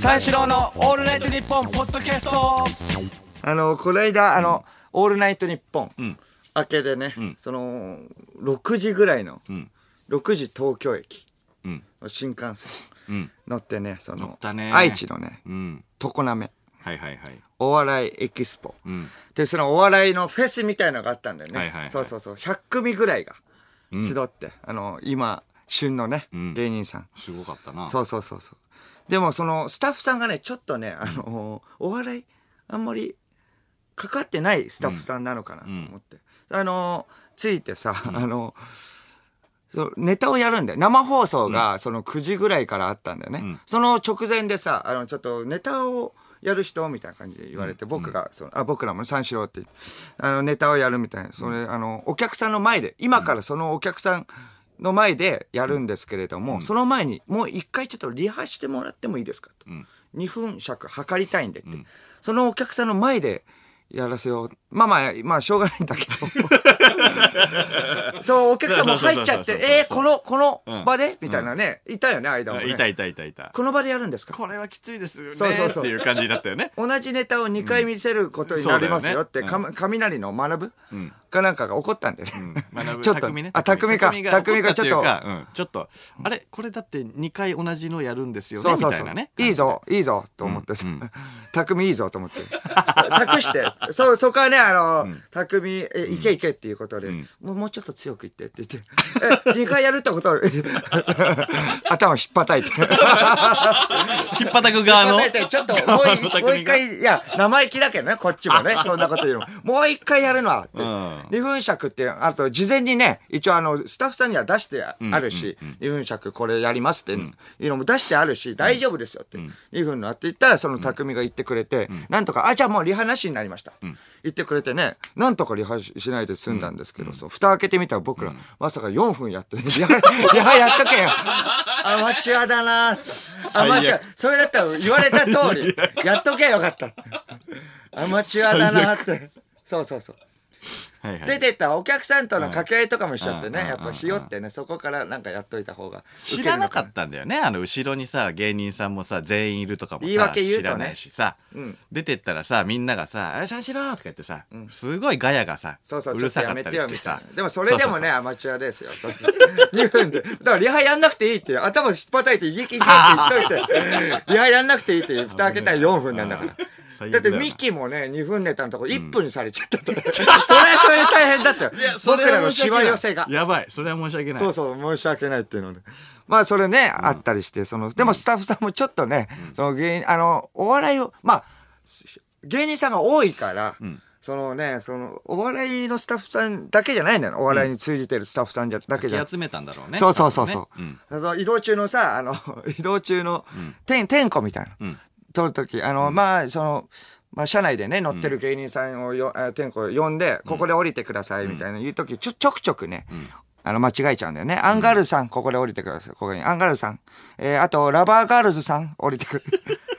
三四郎のオールナイトニッポンポッドキャスト。あのこの間あの、オールナイトニッポン、ん。明けでね、ん。その6時ぐらいの、ん。6時東京駅。うん。新幹線。うん。乗ってねその乗ったね。愛知のねうん。常滑。はいはいはい。お笑いエキスポ、うん。でそのお笑いのフェスみたいのがあったんだよね、はいはいはい。そうそうそう。100組ぐらいが集って、あの今旬のね、ん。芸人さん。すごかったな。そうそうそうそうでもそのスタッフさんがねちょっとねあの、お笑いあんまりかかってないスタッフさんなのかなと思って、あのついてさ、あのそうネタをやるんだよ。生放送がその9時ぐらいからあったんだよね、ん。その直前でさあのちょっとネタをやる人みたいな感じで言われて、僕がそのあ僕らも三四郎ってあのネタをやるみたいな。それ、あのお客さんの前で今からそのお客さんの前でやるんですけれども、その前にもう一回ちょっとリハしてもらってもいいですかと、ん。2分尺測りたいんでって、そのお客さんの前でやらせようまあまあまあしょうがないんだけど。そうお客さんも入っちゃってそうそうそうそうえーこのこのうん。場で、みたいなね。いたよね間もね。いたいたいたいた。この場でやるんですか？これはきついですよね。そうそうそう。っていう感じになったよね。同じネタを2回見せることになりますよ。って、そうだよね。か雷の学ぶ、ん。かなんかが怒ったんでね。学ぶ。ちょっと、匠ね。あ、匠か。匠がちょっと、怒たていうかうん、ちょっと、あれ？これだって2回同じのやるんですよね？そうそうそう。なね。いいぞ、いいぞ、と思って。匠いいぞ、と思って。託して、そう、そこはね、あの、匠、え、いけいけっていうことで、んもう、もうちょっと強く言ってって言って、え、2回やるってこと？頭引っ叩いて。引っ叩く側の？ちょっともう一 回、いや、生意気だけどね、こっちもね、そんなこと言うの。もう一回やるのはって。ん2分尺って、あと、事前にね、一応あの、スタッフさんには出してあるし、2分尺これやりますっていうのも出してあるし、大丈夫ですよって。2分のあって言ったら、その匠が言ってくれて、なんとか、あ、じゃあもうリハなしになりました。言ってくれてね、なんとかリハしないで済んだんですけど、そう、蓋開けてみたら僕ら、まさか4分やって、リハ、リハやっとけよ。アマチュアだなアマチュア、それだったら言われた通り、やっとけよかった。アマチュアだなって。そうそうそう。はいはい出てったお客さんとの掛け合いとかもしちゃってね、うんやっぱひよってね、そこからなんかやっといた方が知らなかったんだよね。あの、後ろにさ、芸人さんもさ、全員いるとかもさ、言い訳言うとね知らないしさ、ん出てったらさ、みんながさ、あ、シャンシローとか言ってさ、すごいガヤがさ、そうそう、るさかったりしてさ。。でもそれでもね、アマチュアですよ。2分で。だからリハやんなくていいって、頭引っ叩いて、いけいけって言っといて、リハやんなくていいって、蓋開けたら4分なんだから。だってミキもね、2分ネタのとこ1分にされちゃった。それはそれで大変だったよ。僕らのしわ寄せが。やばい。それは申し訳ない。そうそう、申し訳ないっていうので。まあ、それね、あったりして、その、でもスタッフさんもちょっとね、その芸人、あの、お笑いを、まあ、芸人さんが多いから、そのね、その、お笑いのスタッフさんだけじゃないんだよ。お笑いに通じてるスタッフさんじゃ、だけじゃ集めたんだろうね。そうそうそうそう、移動中のさ、あの、移動中の、てん、天子みたいな、ん撮るとき、あの、まあ、その、まあ、車内でね、乗ってる芸人さんをよ、運転手を呼んで、ここで降りてください、みたいな言うとき、ちょ、ちょくちょくね、あの、間違えちゃうんだよね。アンガールズさん、ここで降りてください。ここに。アンガールズさん。えー、あと、ラバーガールズさん、降りてくる。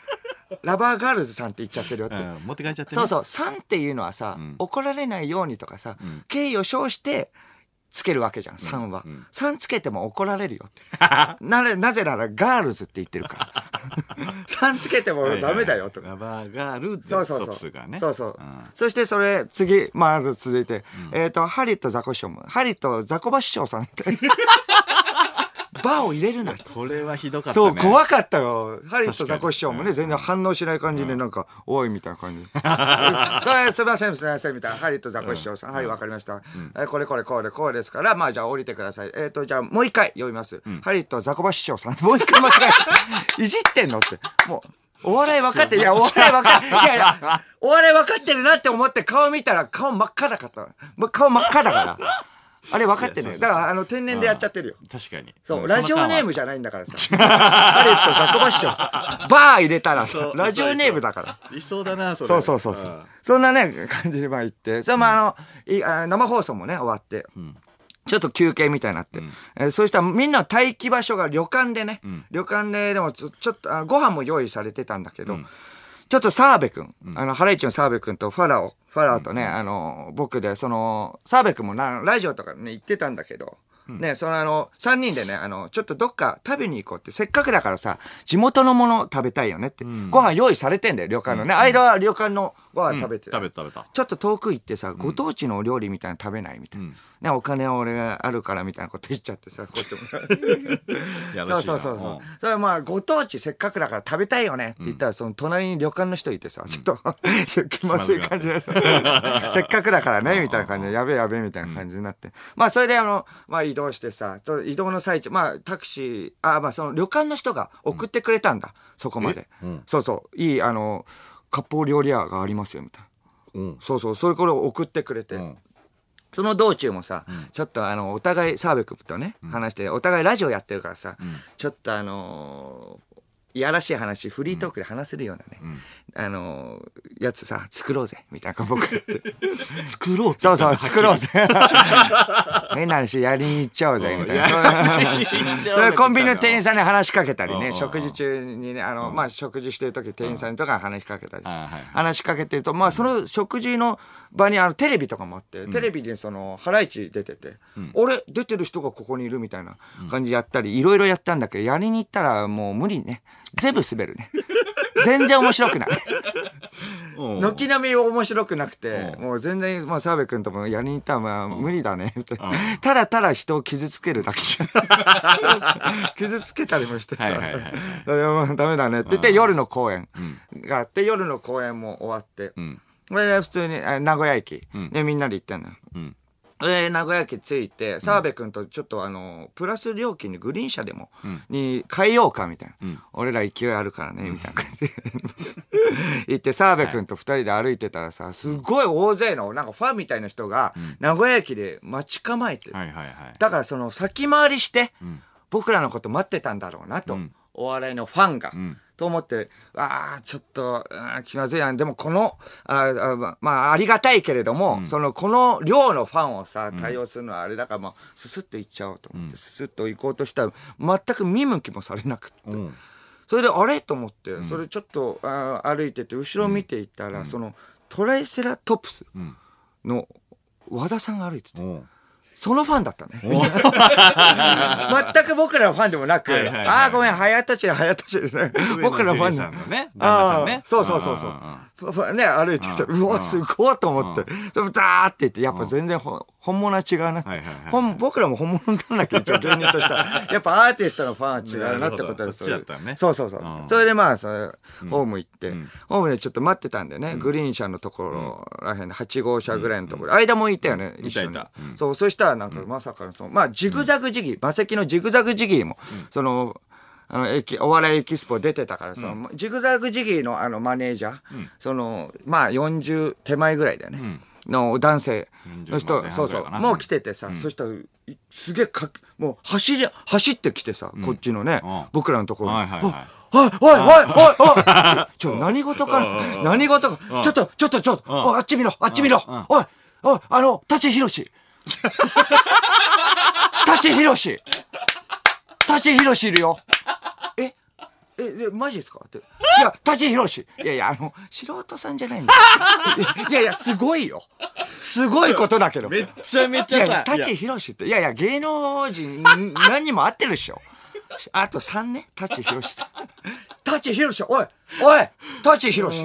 ラバーガールズさんって言っちゃってるよって。うんうん持って帰っちゃってねそうそう、さんっていうのはさ、怒られないようにとかさ、敬意を称して、つけるわけじゃん、さんは。さんつけても怒られるよって。なぜ、なぜならガールズって言ってるから。さんつけてもダメだよとか。ラバーガールでそうそうそう。ね。そうそう。んそしてそれ、次、まず続いて、えっ、と、ハリとザコシショウも、ハリとザコバ師匠さんって。バーを入れるなと。これはひどかったね。そう、怖かったよ。ハリと確かにザコシショウもね、全然反応しない感じで、なんか、おい、みたいな感じで。それ、すいません、すいません、みたいな。ハリとザコシショウさん。はい、わかりました。えこれこれこうでこうですから、まあ、じゃあ降りてください。えっと、じゃあもう一回読みます。ハリとザコバ師匠さん。もう一回間違えた。いじってんのって。もう、お笑い分かって、いや、お笑い分かって、いやいや、お笑い分かってるなって思って顔見たら顔真っ赤だかった。顔真っ赤だから。あれ分かってね。いやそうそうだから、あの、天然でやっちゃってるよ。確かに。そう、んラジオネームじじゃないんだからさ。ハリウッドザコバッション。バー入れたらさそうラジオネームだから。ゃいそうだな、それ。そうそうそうそう。そんなね、感じでまあ言って。それもあの、生放送もね、終わって。ちょっと休憩みたいになって。えーそうしたらみんなの待機場所が旅館でね、旅館ででもちょちょっと、あご飯も用意されてたんだけど、ちょっと澤部くん、あの、ハライチの澤部くんとファラオ、ファラオとね、あの、僕で、その、澤部くんもな、ラジオとかね、行ってたんだけど、ね、そのあの、3人でね、あの、ちょっとどっか食べに行こうって、せっかくだからさ、地元のもの食べたいよねって。ご飯用意されてんだよ、旅館のね。間は旅館のご飯食べてた、食べた食べた。ちょっと遠く行ってさ、ご当地のお料理みたいなの食べないみたいな。ね、お金は俺があるからみたいなこと言っちゃってさ、こっちも。やらしいな。そうそうそうそう。それはまあ、ご当地せっかくだから食べたいよねって言ったら、その隣に旅館の人いてさ、ちょっと、気まずい感じでさ、せっかくだからね、みたいな感じで、やべえやべえみたいな感じになって。まあ、それであの、まあ移動してさ、と移動の最中、まあタクシー、あ、まあその旅館の人が送ってくれたんだ、そこまで。そうそう、いい、あの、割烹料理屋がありますよ、みたいな。うん。そうそう、それこれを送ってくれて。んその道中もさ、ちょっとあの、お互い、澤部君とね、話して、お互いラジオやってるからさ、ちょっとあのーいやらしい話、フリートークで話せるようなね、あのーやつさ、作ろうぜ、みたいな、僕。作ろうそうそう、作ろうぜ。変な話、やりに行っちゃおうぜ、みたいな。それコンビニの店員さんに話しかけたりね、食事中にね、あの、まあ、食事してる時店員さんとかに話しかけたりして話しかけてると、まあ、その食事の場にあの、テレビとかもあって、テレビでその、ハライチ出てて、俺、出てる人がここにいるみたいな感じでやったり、いろいろやったんだけど、やりに行ったらもう無理ね。全部滑るね。全然面白くない。うん。軒並み面白くなくて、もう全然、まあ、澤部君ともやりに行ったら、まあ、無理だね、みたいな。ただただ人を傷つけるだけじゃん。傷つけたりもしてさ、それはもうダメだねって言って、夜の公演があって、夜の公演も終わって、んこれで普通に、あ名古屋駅、でみんなで行ったんだよ。んで、名古屋駅着いて、澤部君とちょっとあの、プラス料金でグリーン車でも、に変えようか、みたいな。俺ら勢いあるからね、みたいな感じで。行って、澤部君と二人で歩いてたらさ、すっごい大勢の、なんかファンみたいな人が、名古屋駅で待ち構えてる。はいはいはい。だからその先回りして、僕らのこと待ってたんだろうなと、お笑いのファンが。と思って、ああ、ちょっと、気まずいな。でもこの、あままあ、ありがたいけれども、その、この量のファンをさ、対応するのはあれだから、まあ、ススッと行っちゃおうと思って、ススッと行こうとしたら、全く見向きもされなくって。うん。それで、あれ？と思って、それちょっと、あー歩いてて、後ろ見ていったら、その、トライセラトプスの和田さんが歩いてて、うん。そのファンだったね。全く僕らのファンでもなく、はいはいはい。ああ、ごめん、早とちり、早とちりね。僕らのファン上野樹里さんのね旦ね。ああそうそうそうそう。ね、歩いてて、うわ、すごいと思って。ダーって言って、やっぱ全然ほ本物は違うな。はいはいはい。ほん僕らも本物なんだけど、一応芸人としては。やっぱアーティストのファンは違うなってことですなるほどそっちだったのね。そう。そうそう。う。ん。それでまあ、それホーム行って、ホームでちょっと待ってたんでね、グリーン車のところらへんで、8号車ぐらいのところ、間もいたよね、一緒に。そう、そしたらなんかまさかの、そのまあ、ジグザグジギー、馬石のジグザグジギーも、その、あの、エキお笑いエキスポ出てたから、その、ジグザグジギーのあの、マネージャー、その、まあ、40手前ぐらいだよね。の男性。の40人、そうそう、もう来ててさ、そしたら、いすげえか、もう走り、走ってきてさ、こっちのね、うん。僕らのところに。はいはいはい。おいおいおいおいおい。ちょ、何事か何事か。ちょっと、ちょっと、ちょっと、あっち見ろあっち見ろ。おいおいあの、舘ひろし。舘ひろし。舘ひろしいるよ。ええ、え、マジですか？って。いや、舘ひろしいやいや、あの、素人さんじゃないんだよ。いやいや、すごいよ。すごいことだけど。めっちゃめちゃさ舘ひろしって、いやいや、芸能人何人も会ってるでしょ。あと3ね、舘ひろしさん。舘ひろし、おいおい舘ひろし。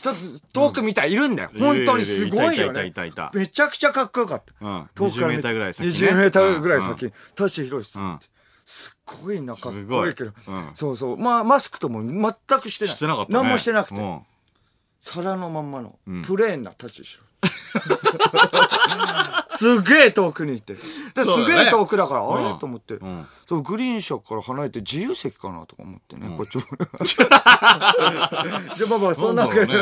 ちょっと遠く見たらいるんだよ。本当にすごいよねいたいたいたいた。めちゃくちゃかっこよかった。うん遠くから見て20メーターぐらい先ね20メーターぐらいうん先に。舘ひろしさんって。すっごいな、かっこいいけどうん。そうそう。まあ、マスクとも全くしてない。してなかったね。何もしてなくて。うん皿のまんまの、プレーンなタッチしろ。すげえ遠くに行って。でねすげえ遠くだから、あれ？うんと思って、んそう、グリーン車から離れて自由席かなとか思ってね、こっちも。で、まあまあ、そんなわけね。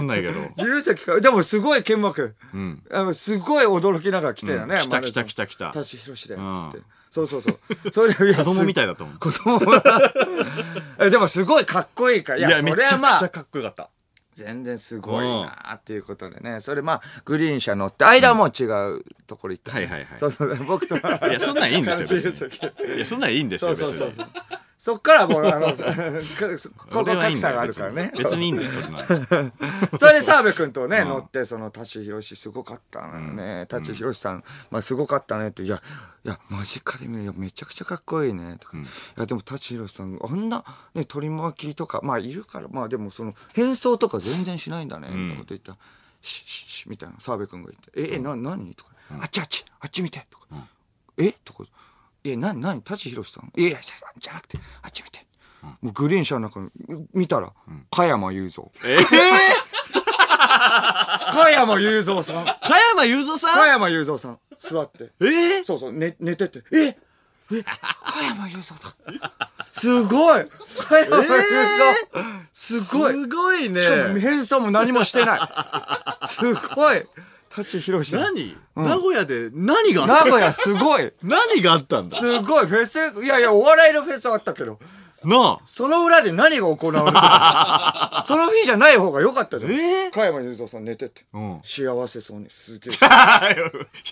んないけど。自由席か。でもすごい剣幕。んあのすごい驚きながら来てよね。うん来た来た来た来た舘ひろしだよって言って。そうそうそう。それ子供みたい。いだと思う。子供 えでもすごいかっこいいから。いや、そめちゃれはまあくちゃ、かっこよかった。全然すごいなっていうことでね。それまあ、グリーン車乗って、間はもう違うところ行った。はいはいはいそうそう、僕と。いいや、そんなんいいんですよ。いや、そんなんいいんですよ、別そうそうそうに。。そっからもう、あの、ここ 格差があるからね。別に。いいんだよ、それなら。それで澤部君とね、うん。乗って、その、舘ひろしすごかったのよね。舘ひろしさん、まあすごかったねって、いや、いや、間近で見るよ、めちゃくちゃかっこいいね、とか。いや、でも舘ひろしさん、あんな、ね、取り巻きとか、まあいるから、まあでもその、変装とか全然しないんだね、みたいなこと言ったら、し、し、し、みたいな、澤部君が言って、え、え、な、何？とか、あっちあっち、あっち見て、とか、え？とか、え、なになに舘ひろしさん？いやいや、じゃなくて、あっち見て。もうグリーン車の中に見たら、加山雄三。え？ー、加山雄三さん。加山雄三さん？加山雄三さん。座って。え？ー、そうそう、寝、寝てて。え？え？加山雄三だ。すごい加山雄三、すごいすごいね。しかも変装も何もしてない。すごい舘ひろし。何、名古屋で何があった？名古屋すごい何があったんだ？すごいフェス、いやいや、お笑いのフェスあったけど、なあ。その裏で何が行われてたの その日じゃない方が良かったじゃん。えー？加山雄三さん寝てて。うん幸せそうに、すげえ。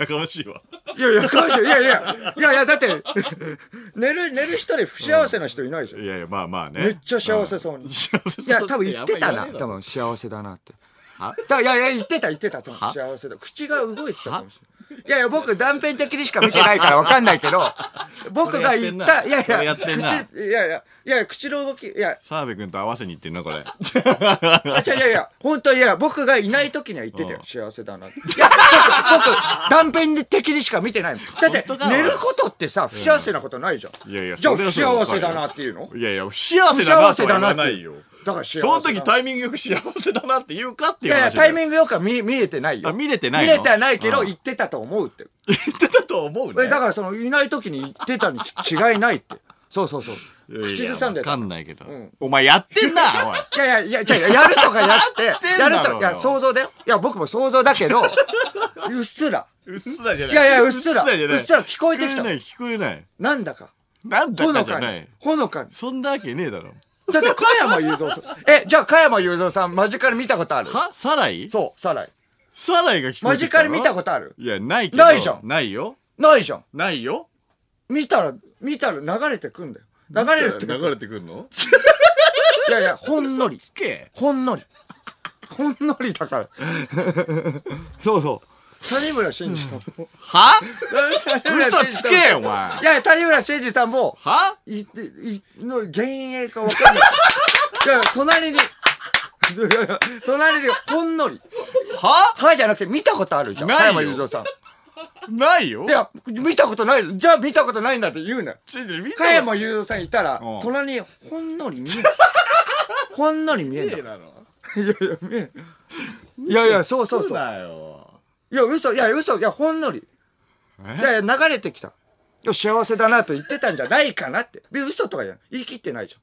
やかましいわ。いやいや、かわいやいや、いやいや、だって、寝る、寝る人で不幸せな人いないじゃん。いやいや、まあまあね。めっちゃ幸せそうに。ん幸せそういや、多分言ってたな。多分幸せだなって。は？だいやいや、言ってた言ってた。幸せだ。口が動いてたかもしれない。いやいや、僕断片的にしか見てないからわかんないけど、僕が言った、いやいや口、いやいや、いや、口の動き、いや、澤部君と合わせに行ってんな、これ。あ、違ういやいや、本当いや、僕がいない時には言ってたよ。幸せだな。いや、僕、僕、断片的にしか見てないもん。だって寝ることってさ、不幸せなことないじゃん。いやいやじゃあ、不幸せだなっていうの？いやいや、幸せ不だな幸せだなってないよ。だから幸せその時だタイミングよく幸せだなって言うかっていういやいや、話だよ。タイミングよくは見、見えてないよ。あ見れてないの？見れてはないけど、うん言ってたと思うって。言ってたと思うね。えだからその、いない時に言ってたにち違いないって。そうそうそう。いやいや口ずさんでた。わかいんないけどん。お前やってんな、おい。やいや、いや、違うやるとかやって、ってんやだろうよると、いや、想像だよ。いや、僕も想像だけど、うっすら。うっすらじゃない。いやいや、うっすら。うじゃないっすら聞こえてきた聞こえ。ない、聞こえない。なんだか。なんだほのかにかじゃない。。ほのかに。そんなわけねえだろ。だって、加山雄三さん。え、じゃあ、加山雄三さん、間近で見たことある？は？サライ？そう、サライ。サライが聞こえてきた間近で見たとことある？いや、ないけど。ないじゃんないよ。ないじゃん。ないよ。見たら、見たら流れてくんだよ。流れるって。流れてくんの？いやいや、ほんのり。けほんのり。ほんのりだから。そうそう。谷村新司さんも。は？嘘つけよ、お前い。や、谷村新司さんも、は？いって、い、の、幻影かわかんない。いや、隣に、隣に、ほんのり。は？はいじゃなくて、見たことあるじゃん。ないよ加山雄三さん。ないよいや、見たことない。じゃあ見たことないんだって言うなよ。ちょっと見て加山雄三さんいたらうん、隣にほんのり見える。ほんのり見える。なの？いやいや、見える。いやいや、そうそうそう。だよ。いや、嘘、いや、嘘、いや、ほんのり。いやいや、流れてきた。幸せだなと言ってたんじゃないかなって。で嘘とかじゃん。言い切ってないじゃん。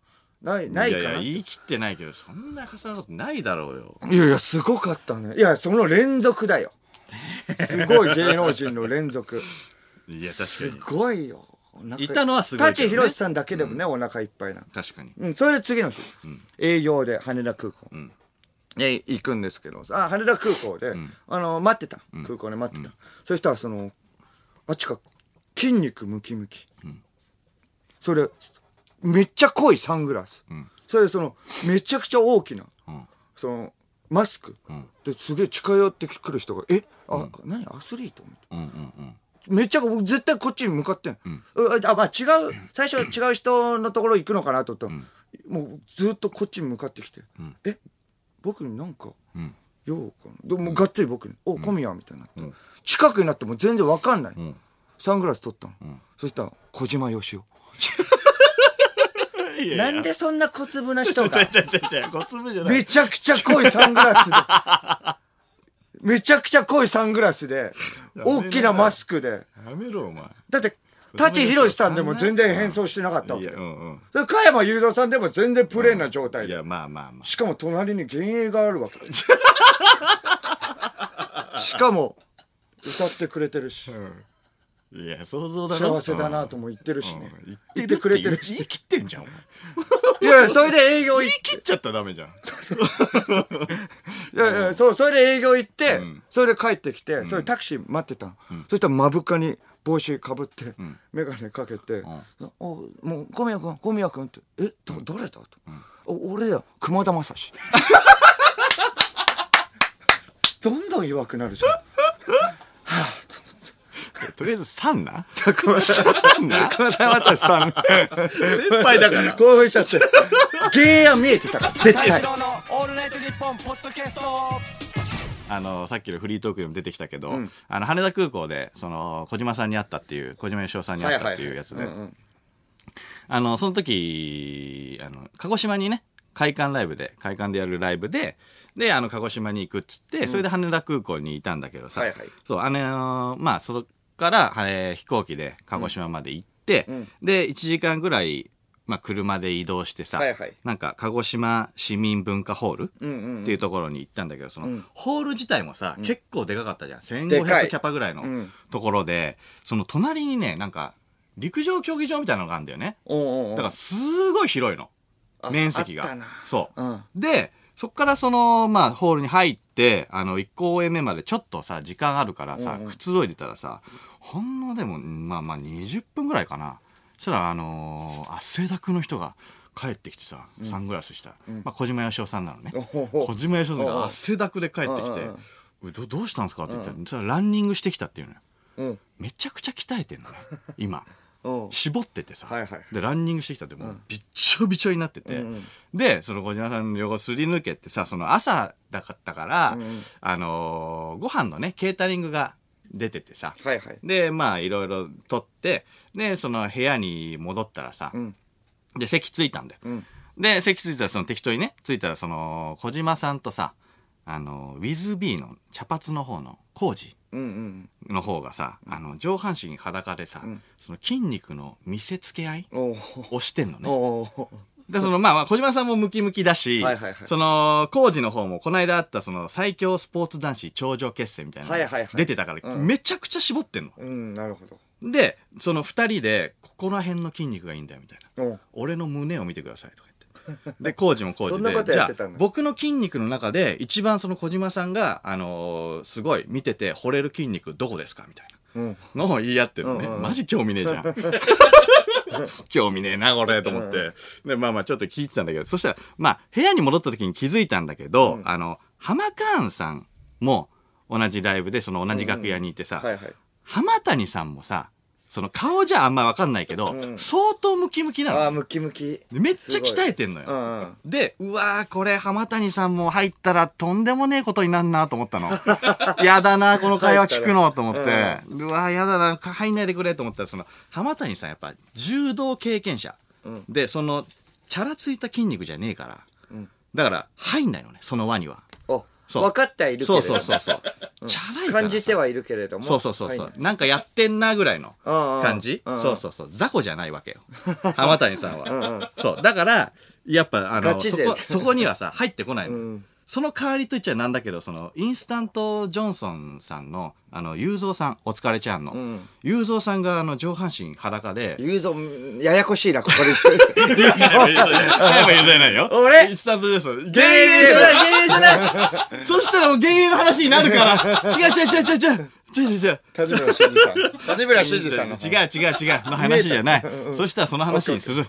ない、ないかな。いやいや、い言い切ってないけど、そんな重なることないだろうよ。やいや、すごかったね。いや、その連続だよ。すごい芸能人の連続。いや、確すかに。ごいよ。いたのはすごいね舘ひろしさんだけでもね、お腹いっぱいなの。確かに。うん、それで次の日、営業で羽田空港、に行くんですけど、あ、羽田空港で、あの、待ってた。空港で待ってた。そしたら、その、あっちか、筋肉ムキムキ。それ、めっちゃ濃いサングラス。それで、その、めちゃくちゃ大きな、んそその、マスク。ですげえ近寄ってくる人が、え、あ、何アスリートみたいな。うんうんうん。めっちゃ僕絶対こっちに向かってん、うあまあ違う最初違う人のところ行くのかなと思ったら、もうずっとこっちに向かってきて、え僕になんかん。用かな。でもうがっつり僕に「お小宮」みたいになって、近くになっても全然わかんない、ん。サングラス取ったの、そしたら小島よしお。なんでそんな小粒な人が？ちゃちゃちゃ、小粒じゃない。めちゃくちゃ濃いサングラスで。めちゃくちゃ濃いサングラスで。大きなマスクで。やめろ、お前。だって舘ひろしさんでも全然変装してなかったわけようんうん。加山雄三さんでも全然プレーンな状態で。いや、まあまあましかも隣に幻影があるわけ。しかも、歌ってくれてるし。あ。いや、想像だろ幸せだなとも言ってるしね。うん。言言ってくれてるし言い切ってんじゃん、お前。いやそれで営業言い行っ切っちゃったらダメじゃん。いやいやそうそれで営業行って、ん。それで帰ってきて、それタクシー待ってたの、そしたら目深に帽子かぶって、眼鏡かけて「おもう小宮君小宮君」って「えだ誰だ?」と「お俺や熊田正史」どんどん弱くなるじゃん。とりあえず3な熊田3な熊田正史さん先輩だから。興奮しちゃって。原因は見えてたから。絶対。のオールナイトニッポンポッドキャスト。あの、さっきのフリートークでも出てきたけど、あの、羽田空港で、その、小島さんに会ったっていう、小島よしおさんに会ったっていうやつで、んん。あの、その時、あの、鹿児島にね、会館ライブで、会館でやるライブで、で、あの、鹿児島に行くっつって、それで羽田空港にいたんだけどさ、はいはい。そう、あのまあ、そこから、えー飛行機で鹿児島まで行って、で、1時間ぐらい、まあ、車で移動してさ、はいはい。なんか、鹿児島市民文化ホールうんうんっていうところに行ったんだけど、その、ん。ホール自体もさ、結構でかかったじゃん。でかい。1500キャパぐらいのうん。ところで、その隣にね、なんか、陸上競技場みたいなのがあるんだよね。だからすごい広いの。あ面積が。そう、うん。で、そっからその、まあ、ホールに入って、あの、1公演目までちょっとさ、時間あるからさ、うんうんくつろいでたらさ、ほんのでも、まあまあ20分ぐらいかな。そしたら、あのー、汗だくの人が帰ってきてさ、サングラスした。まあ、小島よしおさんなのね。小島よしおさんが汗だくで帰ってきてうんうんうん、うどどうしたんですかって言ったら、それランニングしてきたっていうのよ。うんめちゃくちゃ鍛えてんのね、今。うん。絞っててさ、はいはいでランニングしてきたってもうびっちょびちょになってて、うんうん。でその小島さんの横すり抜けてさその朝だったから、うんうん。あのーご飯のねケータリングが出ててさ、はいはい。でまあいろいろ取ってでその部屋に戻ったらさ、うん。で席ついたんだよ、うん。で席ついたらその適当にねついたらその小島さんとさあのウィズビーの茶髪の方の浩二うんうんの方がさ、あの上半身裸でさ、その筋肉の見せつけ合いをしてんのね。で、その、まあまあ、小島さんもムキムキだし、はいはいはい。その、コージの方も、この間あった、その、最強スポーツ男子頂上決戦みたいなのはいはいはい。出てたから、うん。めちゃくちゃ絞ってんの。うんなるほど。で、その二人で、ここら辺の筋肉がいいんだよ、みたいな。俺の胸を見てください、とか。で、コージもコージで。じゃあ、僕の筋肉の中で、一番その小島さんが、あのーすごい見てて惚れる筋肉どこですかみたいな。うんのを言い合ってるのね。うんうんうんマジ興味ねえじゃん。興味ねえな、これ、と思って。で、まあまあ、ちょっと聞いてたんだけど、そしたら、まあ、部屋に戻った時に気づいたんだけど、あの、浜カーンさんも同じライブで、その同じ楽屋にいてさ、浜谷さんもさ、その顔じゃあんまわかんないけど、うん相当ムキムキなの。ああムキムキめっちゃ鍛えてんのよ。うんうんで、うわー、これ浜谷さんも入ったらとんでもねえことになんなと思ったの。やだな、この会話聞くのと思って。うわー、やだな、入んないでくれと思ったら、その、浜谷さんやっぱ柔道経験者。んで、その、チャラついた筋肉じゃねえから。んだから、入んないのね、その輪には。おそう。分かってはいるけそうれどそうそう。そう。チャラいからさ。感じてはいるけれども。そうそうそうそう、はい。なんかやってんなぐらいのうんうん感じ、うんうん。そうそうそう。雑魚じゃないわけよ。浜谷さんは。そう。だからやっぱあのガチ勢そこそこにはさ入ってこないの、うんその代わりと言っちゃなんだけど、その、インスタントジョンソンさんの、あの、雄三さん、お疲れちゃんの、雄三さんが、あの、上半身裸で、雄うぞ、ややこしいな、ここで。言うぞ。早く譲ないよ。俺？インスタントジョンソン。芸人じゃない、芸人じゃない そしたらもう現役の話になるから、違う違う違う違う違う。違う違う違う。立村真司さん。立村真司さんの。違う違う違う。の話じゃない。そしたらその話にする。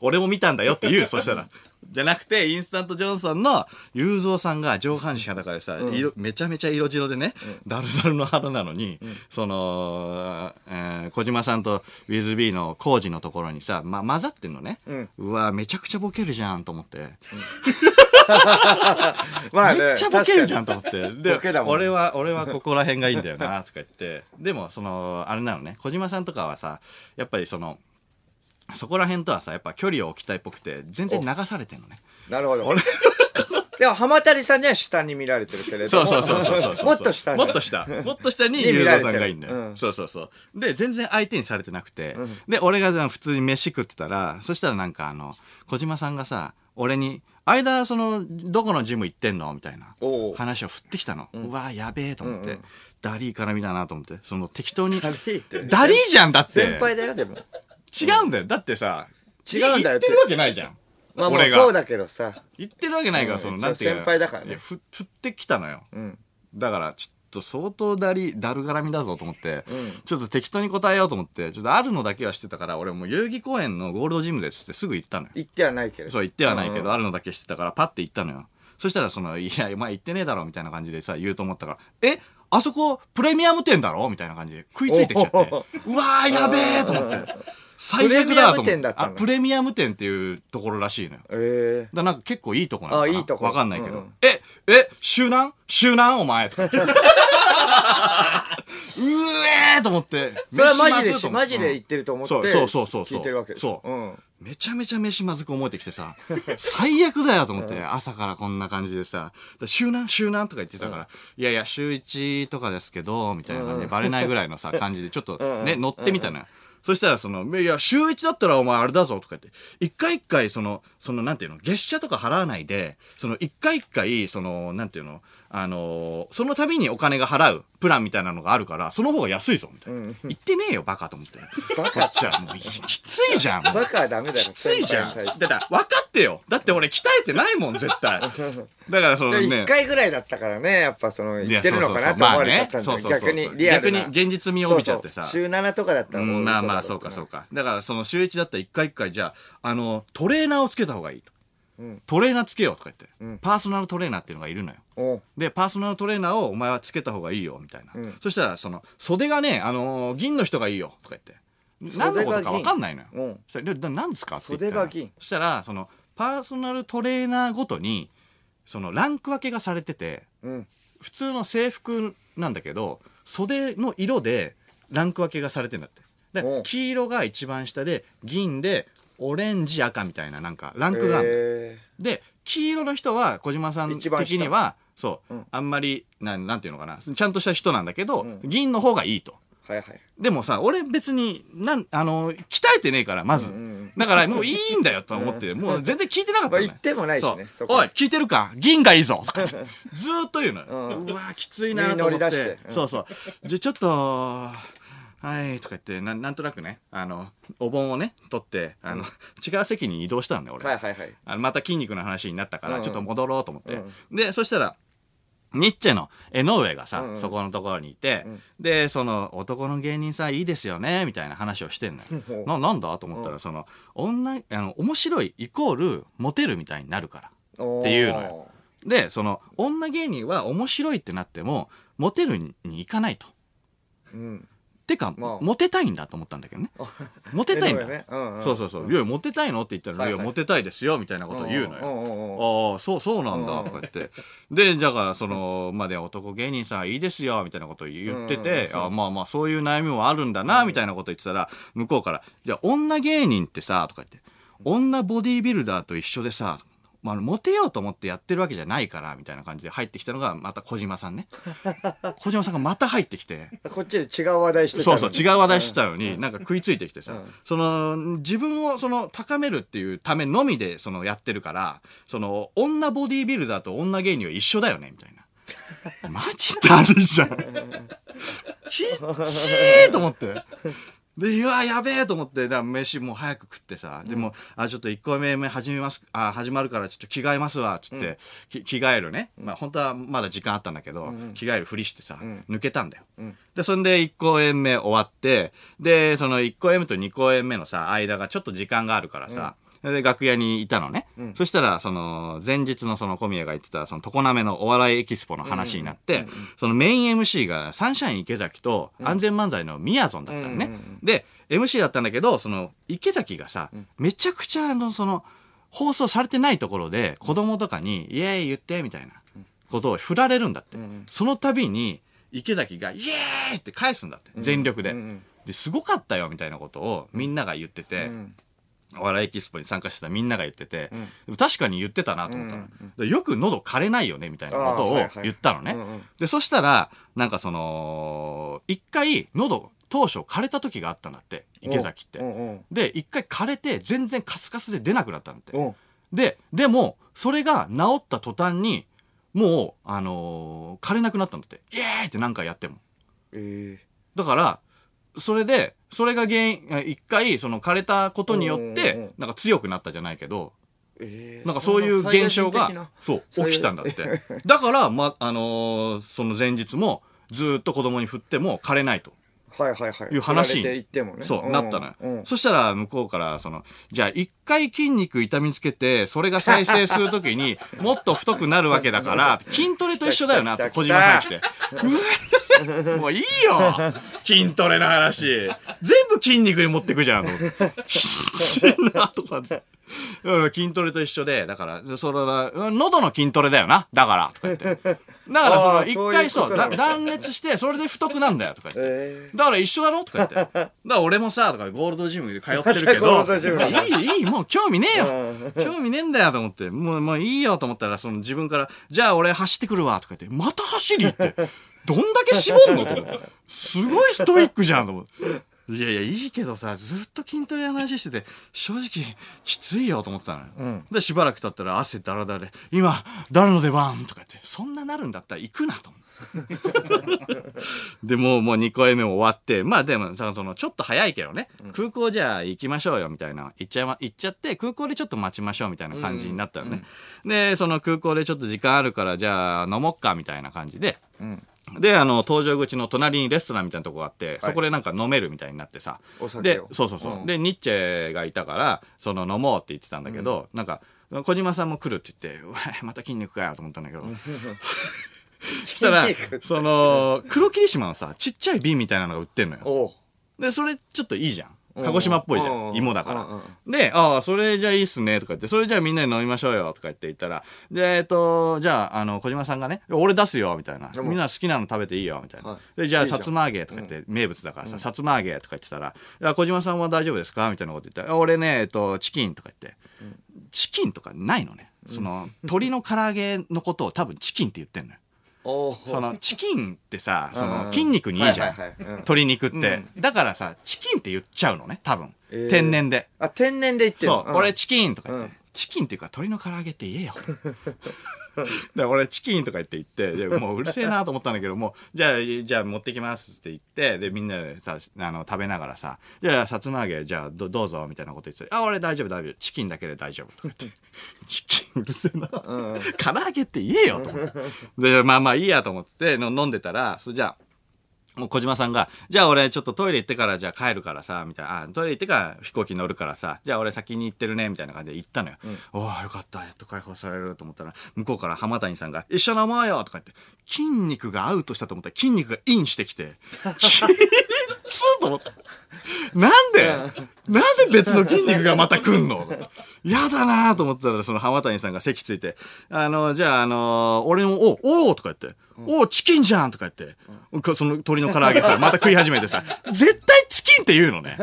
俺も見たんだよって言う、そしたら。じゃなくて、インスタントジョンソンの雄三さんが上半身裸でさ、色めちゃめちゃ色白でね、ダルダルの肌なのに、その、えー小島さんとウィズビーの工事のところにさ、ま、混ざってんのね。うわめちゃくちゃボケるじゃんと思って。まあねめっちゃボケるじゃんと思って。でボケだもん俺は、俺はここら辺がいいんだよな、とか言って。でも、その、あれなのね、小島さんとかはさ、やっぱりその、そこら辺とはさ、やっぱ距離を置きたいっぽくて、全然流されてんのね。なるほど でも浜谷さんには下に見られてるけれどもそうそうそうそうそう。もっと下にもっと下。もっと下ににゆさんがいいんだよ。うんそうそうそう。で、全然相手にされてなくて、で、俺が普通に飯食ってたら、そしたらなんかあの、小島さんがさ、俺に、間、その、どこのジム行ってんのみたいなおう話を振ってきたの。うわやべえと思って、ダリー絡みだなと思って、その適当に。ダリーってダリーじゃんだって。先輩だよ、でも。違うんだよ。だってさ、違うんだよ言ってるわけないじゃん。まあもう俺がそうだけどさ。言ってるわけないから、うんその、なんていうの先輩だからねいやふ振ってきたのよ。うん。だから、ちょっと相当ダリ、ダル絡みだぞと思って、ちょっと適当に答えようと思って、ちょっとあるのだけはしてたから、俺もう代々木公園のゴールドジムですってすぐ言ったのよ。言ってはないけど。そう言ってはないけど、うんあるのだけ知ってたから、パッて言ったのよ。そしたら、その、いや、お前言ってねえだろ、みたいな感じでさ、言うと思ったから、えあそこ、プレミアム店だろみたいな感じで食いついてきちゃって、うわー、やべえと思って。最悪だと思ってあ、プレミアム店っていうところらしいのよ。え。だからなんか結構いいとこなのかな。あいいとこ。わかんないけど。うんうん。え、え、周南周南お前。うえーと思って。それはマジでマジで言ってると思ってそうそうそうそう。そう聞いてるわけそう。うん。めちゃめちゃ飯まずく思えてきてさ、最悪だよと思って、朝からこんな感じでさ、だ週何週何とか言ってたから、いやいや、週1とかですけど、みたいな感じで、バレないぐらいのさ、感じで、ちょっとね、乗ってみたのよ。そしたら、その、いや、週1だったらお前あれだぞ、とか言って、一回一回、その、その、なんていうの、月謝とか払わないで、その、一回一回、その、なんていうの、あのーその度にお金が払うプランみたいなのがあるから、その方が安いぞ、みたいな。言ってねえよ、バカと思って。バこっちはもう、きついじゃん。バカはダメだよ。きついじゃん。だから、分かってよ。だって俺鍛えてないもん、絶対。だから、そのでね。一回ぐらいだったからね、やっぱその、言ってるのかなと思われちゃったんだよ。まあねそうそうそう逆にリアルな。逆に現実味を帯びちゃってさ週7とかだったらうもう、んまあまあ、そうかそうか。だから、その週一だったら一回一回、じゃあ、あの、トレーナーをつけた方がいいと。トレーナーつけようとか言って、パーソナルトレーナーっていうのがいるのよ。で、パーソナルトレーナーをお前はつけた方がいいよ、みたいな。そしたら、その、袖がね、あのー銀の人がいいよ、とか言って。何のことか分かんないのよ。うん。そしたらで何ですかって言ったそしたら、その、パーソナルトレーナーごとに、その、ランク分けがされてて、うん。普通の制服なんだけど袖の色でランク分けがされてんだって。で黄色が一番下で銀でオレンジ赤みたいななんかランクがあるの、えで黄色の人は小島さん的にはそう、あんまりなんなんていうのかな。ちゃんとした人なんだけど、銀の方がいいと。ーはいはい。でもさ俺別になんあの鍛えてねえからまず、だからもういいんだよと思って、もう全然聞いてなかったの。ねまあ言ってもないしね。おい聞いてるか？銀がいいぞ。とか。ずーっと言うのよ、うわきついなと思って。そうそう。じゃあちょっとはいとか言ってななんとなくねあのお盆をね取ってあの、違う席に移動したんだよ俺、はいはいはい。あのまた筋肉の話になったから、うんちょっと戻ろうと思って。で、そしたら、ニッチェの江上がさ、うんそこのところにいて、で、その、男の芸人さんいいですよね、みたいな話をしてんのよ。な、なんだと思ったら、その、女、あの、面白いイコール、モテるみたいになるから。っていうのよ。で、その、女芸人は面白いってなっても、モテるに行かないと。うん。てか、まあ。モテたいんだと思ったんだけどね。モテたいんだ。そうそうそう。いや、モテたいのって言ったら、はいや、モテたいですよ、みたいなことを言うのよ。ああ、そう、そうなんだ、とか言って。で、だから、その、まあ、で、男芸人さんいいですよ、みたいなことを言ってて、あまあまあ、そういう悩みもあるんだな、みたいなこと言ってたら、向こうから、じゃあ、女芸人ってさ、とか言って、女ボディービルダーと一緒でさ、まあ、モテようと思ってやってるわけじゃないから、みたいな感じで入ってきたのが、また小島さんね。小島さんがまた入ってきて、こっちで違う話題してたそうのにそう、違う話題してたのに、なんか食いついてきてさ、その、自分をその、高めるっていうためのみで、その、やってるから、その、女ボディービルダーと女芸人は一緒だよね、みたいな。マジだるじゃん。きっちーと思って。で、うわ、やべえと思って、だから飯もう早く食ってさ、でも、あ、ちょっと1個目目始めます、あ、始まるからちょっと着替えますわ、つって、き着替えるね。まあ、本当はまだ時間あったんだけど、着替えるふりしてさ、抜けたんだよ。で、そんで1公演目終わって、で、その1公演目と2公演目のさ、間がちょっと時間があるからさ、で、楽屋にいたのね。そしたら、その、前日のその小宮が言ってた、その、常滑のお笑いエキスポの話になって、そのメイン MC がサンシャイン池崎と安全漫才のみやぞんだったのね。で、MC だったんだけど、その、池崎がさ、めちゃくちゃあの、その、放送されてないところで、子供とかに、イエーイ言って、みたいなことを振られるんだって。その度に、池崎が、イエーイって返すんだって。全力で。で、すごかったよ、みたいなことをみんなが言ってて、お笑いエキスポに参加してたみんなが言ってて、確かに言ってたなと思ったの、でよく喉枯れないよねみたいなことを言ったのね、うんうんでそしたらなんかその一回喉当初枯れた時があったんだって池崎って。うんうん。で一回枯れて全然カスカスで出なくなったんだって。う。んで、でも、それが治った途端に、もう、あのー枯れなくなったんだって。イエーイって何回やっても。えだから、それで、それが原因、あ一回、その枯れたことによって、なんか強くなったじゃないけど、えなんかそういう現象がそう、起きたんだって。だから、ま、あのーその前日も、ずーっと子供に振っても枯れないとはいはいはい。いう話にってもね。そう、んなったのよ。うんそしたら、向こうから、その、じゃあ、一回筋肉痛みつけて、それが再生するときに、もっと太くなるわけだから、筋トレと一緒だよな、って小島さん来て。う わ もういいよ筋トレの話。全部筋肉に持ってくじゃん。と思ってきついな、とかって。うん筋トレと一緒で、だから、それは、うん喉の筋トレだよな、だから、とか言って。だから、その、一回そう、断裂して、それで太くなんだよ、とか言って。えだから一緒だろ？とか言って。だから俺もさ、とかゴールドジムで通ってるけゴど、いい、いい、もう興味ねえよ。興味ねえんだよと思って、もう、もういいよと思ったら、その自分から、じゃあ俺走ってくるわ、とか言って、また走り行って、どんだけ絞んのと思って。すごいストイックじゃんと思って。いやいや、いいけどさ、ずっと筋トレの話してて、正直、きついよと思ってたのよ。で、しばらく経ったら汗だらだらで、今、誰の出番とか言って、そんななるんだったら行くなと思って。で、もう、もう2回目も終わって、まあでも、さその、ちょっと早いけどね、空港じゃあ行きましょうよ、みたいな、行っちゃいま、行っちゃって、空港でちょっと待ちましょう、みたいな感じになったのね。で、その空港でちょっと時間あるから、じゃあ飲もっか、みたいな感じで、で、あの、搭乗口の隣にレストランみたいなとこがあって、そこでなんか飲めるみたいになってさ。でそうそうそう。うんで、ニッチェがいたから、その飲もうって言ってたんだけど、なんか、小島さんも来るって言って、うわまた筋肉かよと思ったんだけど。そ したらその、黒霧島のさ、ちっちゃい瓶みたいなのが売ってんのよ。で、それちょっといいじゃん。鹿児島っぽいじゃうんん。芋だから。で、ああ、それじゃあいいっすね、とか言って、それじゃあみんなで飲みましょうよ、とか言って言ったら、で、えっと、じゃあ、あの、小島さんがね、俺出すよ、みたいな。もみんな好きなの食べていいよ、みたいな。はいで、じゃあ、さつま揚げとか言って、名物だからさ、さつま揚げとか言ってたら、いや、小島さんは大丈夫ですかみたいなこと言って、あ俺ね、えっと、チキンとか言って、チキンとかないのね。その、鶏の唐揚げのことを多分チキンって言ってんのよ。その、チキンってさ、そうんの、筋肉にいいじゃん。鶏肉って。だからさ、チキンって言っちゃうのね、多分。えー天然で。あ、天然で言ってるそう、俺チキンとか言って。うんチキンっていうか鶏の唐揚げって言えよ。で、俺チキンとか言って言って、でもううるせえなと思ったんだけども、じゃあ、じゃあ持ってきますって言って、で、みんなでさ、あの、食べながらさ、じゃあ、さつま揚げ、じゃあど、どうぞ、みたいなこと言って、あ、俺大丈夫大丈夫。チキンだけで大丈夫。とか言って。チキンうるせえな。唐揚げって言えよと思って。で、まあまあいいやと思って、の飲んでたら、それじゃあ、もう小島さんが、じゃあ俺ちょっとトイレ行ってからじゃあ帰るからさ、みたいな、あ、トイレ行ってから飛行機乗るからさ、じゃあ俺先に行ってるね、みたいな感じで行ったのよ。おおよかった、やっと解放されると思ったら、向こうから浜谷さんが、一緒飲もうよとか言って、筋肉がアウトしたと思ったら筋肉がインしてきて、きつーと思った。なんで？なんで別の筋肉がまた来んの？やだなーと思ってたら、その浜谷さんが席ついて、あの、じゃあ、あの俺も、お、おーとか言って、おーチキンじゃんとか言って、こその鶏の唐揚げさ、また食い始めてさ、絶対チキンって言うのね。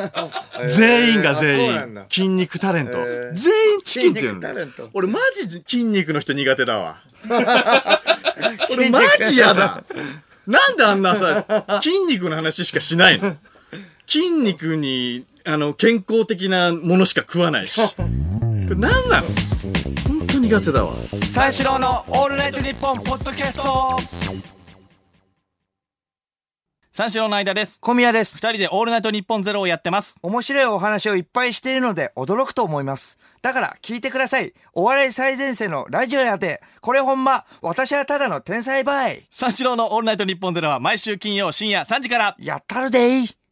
全員が全員。筋肉タレント。全員チキンって言うの俺マジ筋肉の人苦手だわ。俺マジやだ。なんであんなさ、筋肉の話しかしないの？筋肉に、あの、健康的なものしか食わないし。これ何なの？本当苦手だわ。三四郎のオールナイトニッポンポッドキャスト三四郎の間です。小宮です。二人でオールナイトニッポンゼロをやってます。面白いお話をいっぱいしているので驚くと思います。だから聞いてください。お笑い最前線のラジオやで。これほんま、私はただの天才バイ。三四郎のオールナイトニッポンゼロは毎週金曜深夜3時から。やったるでい。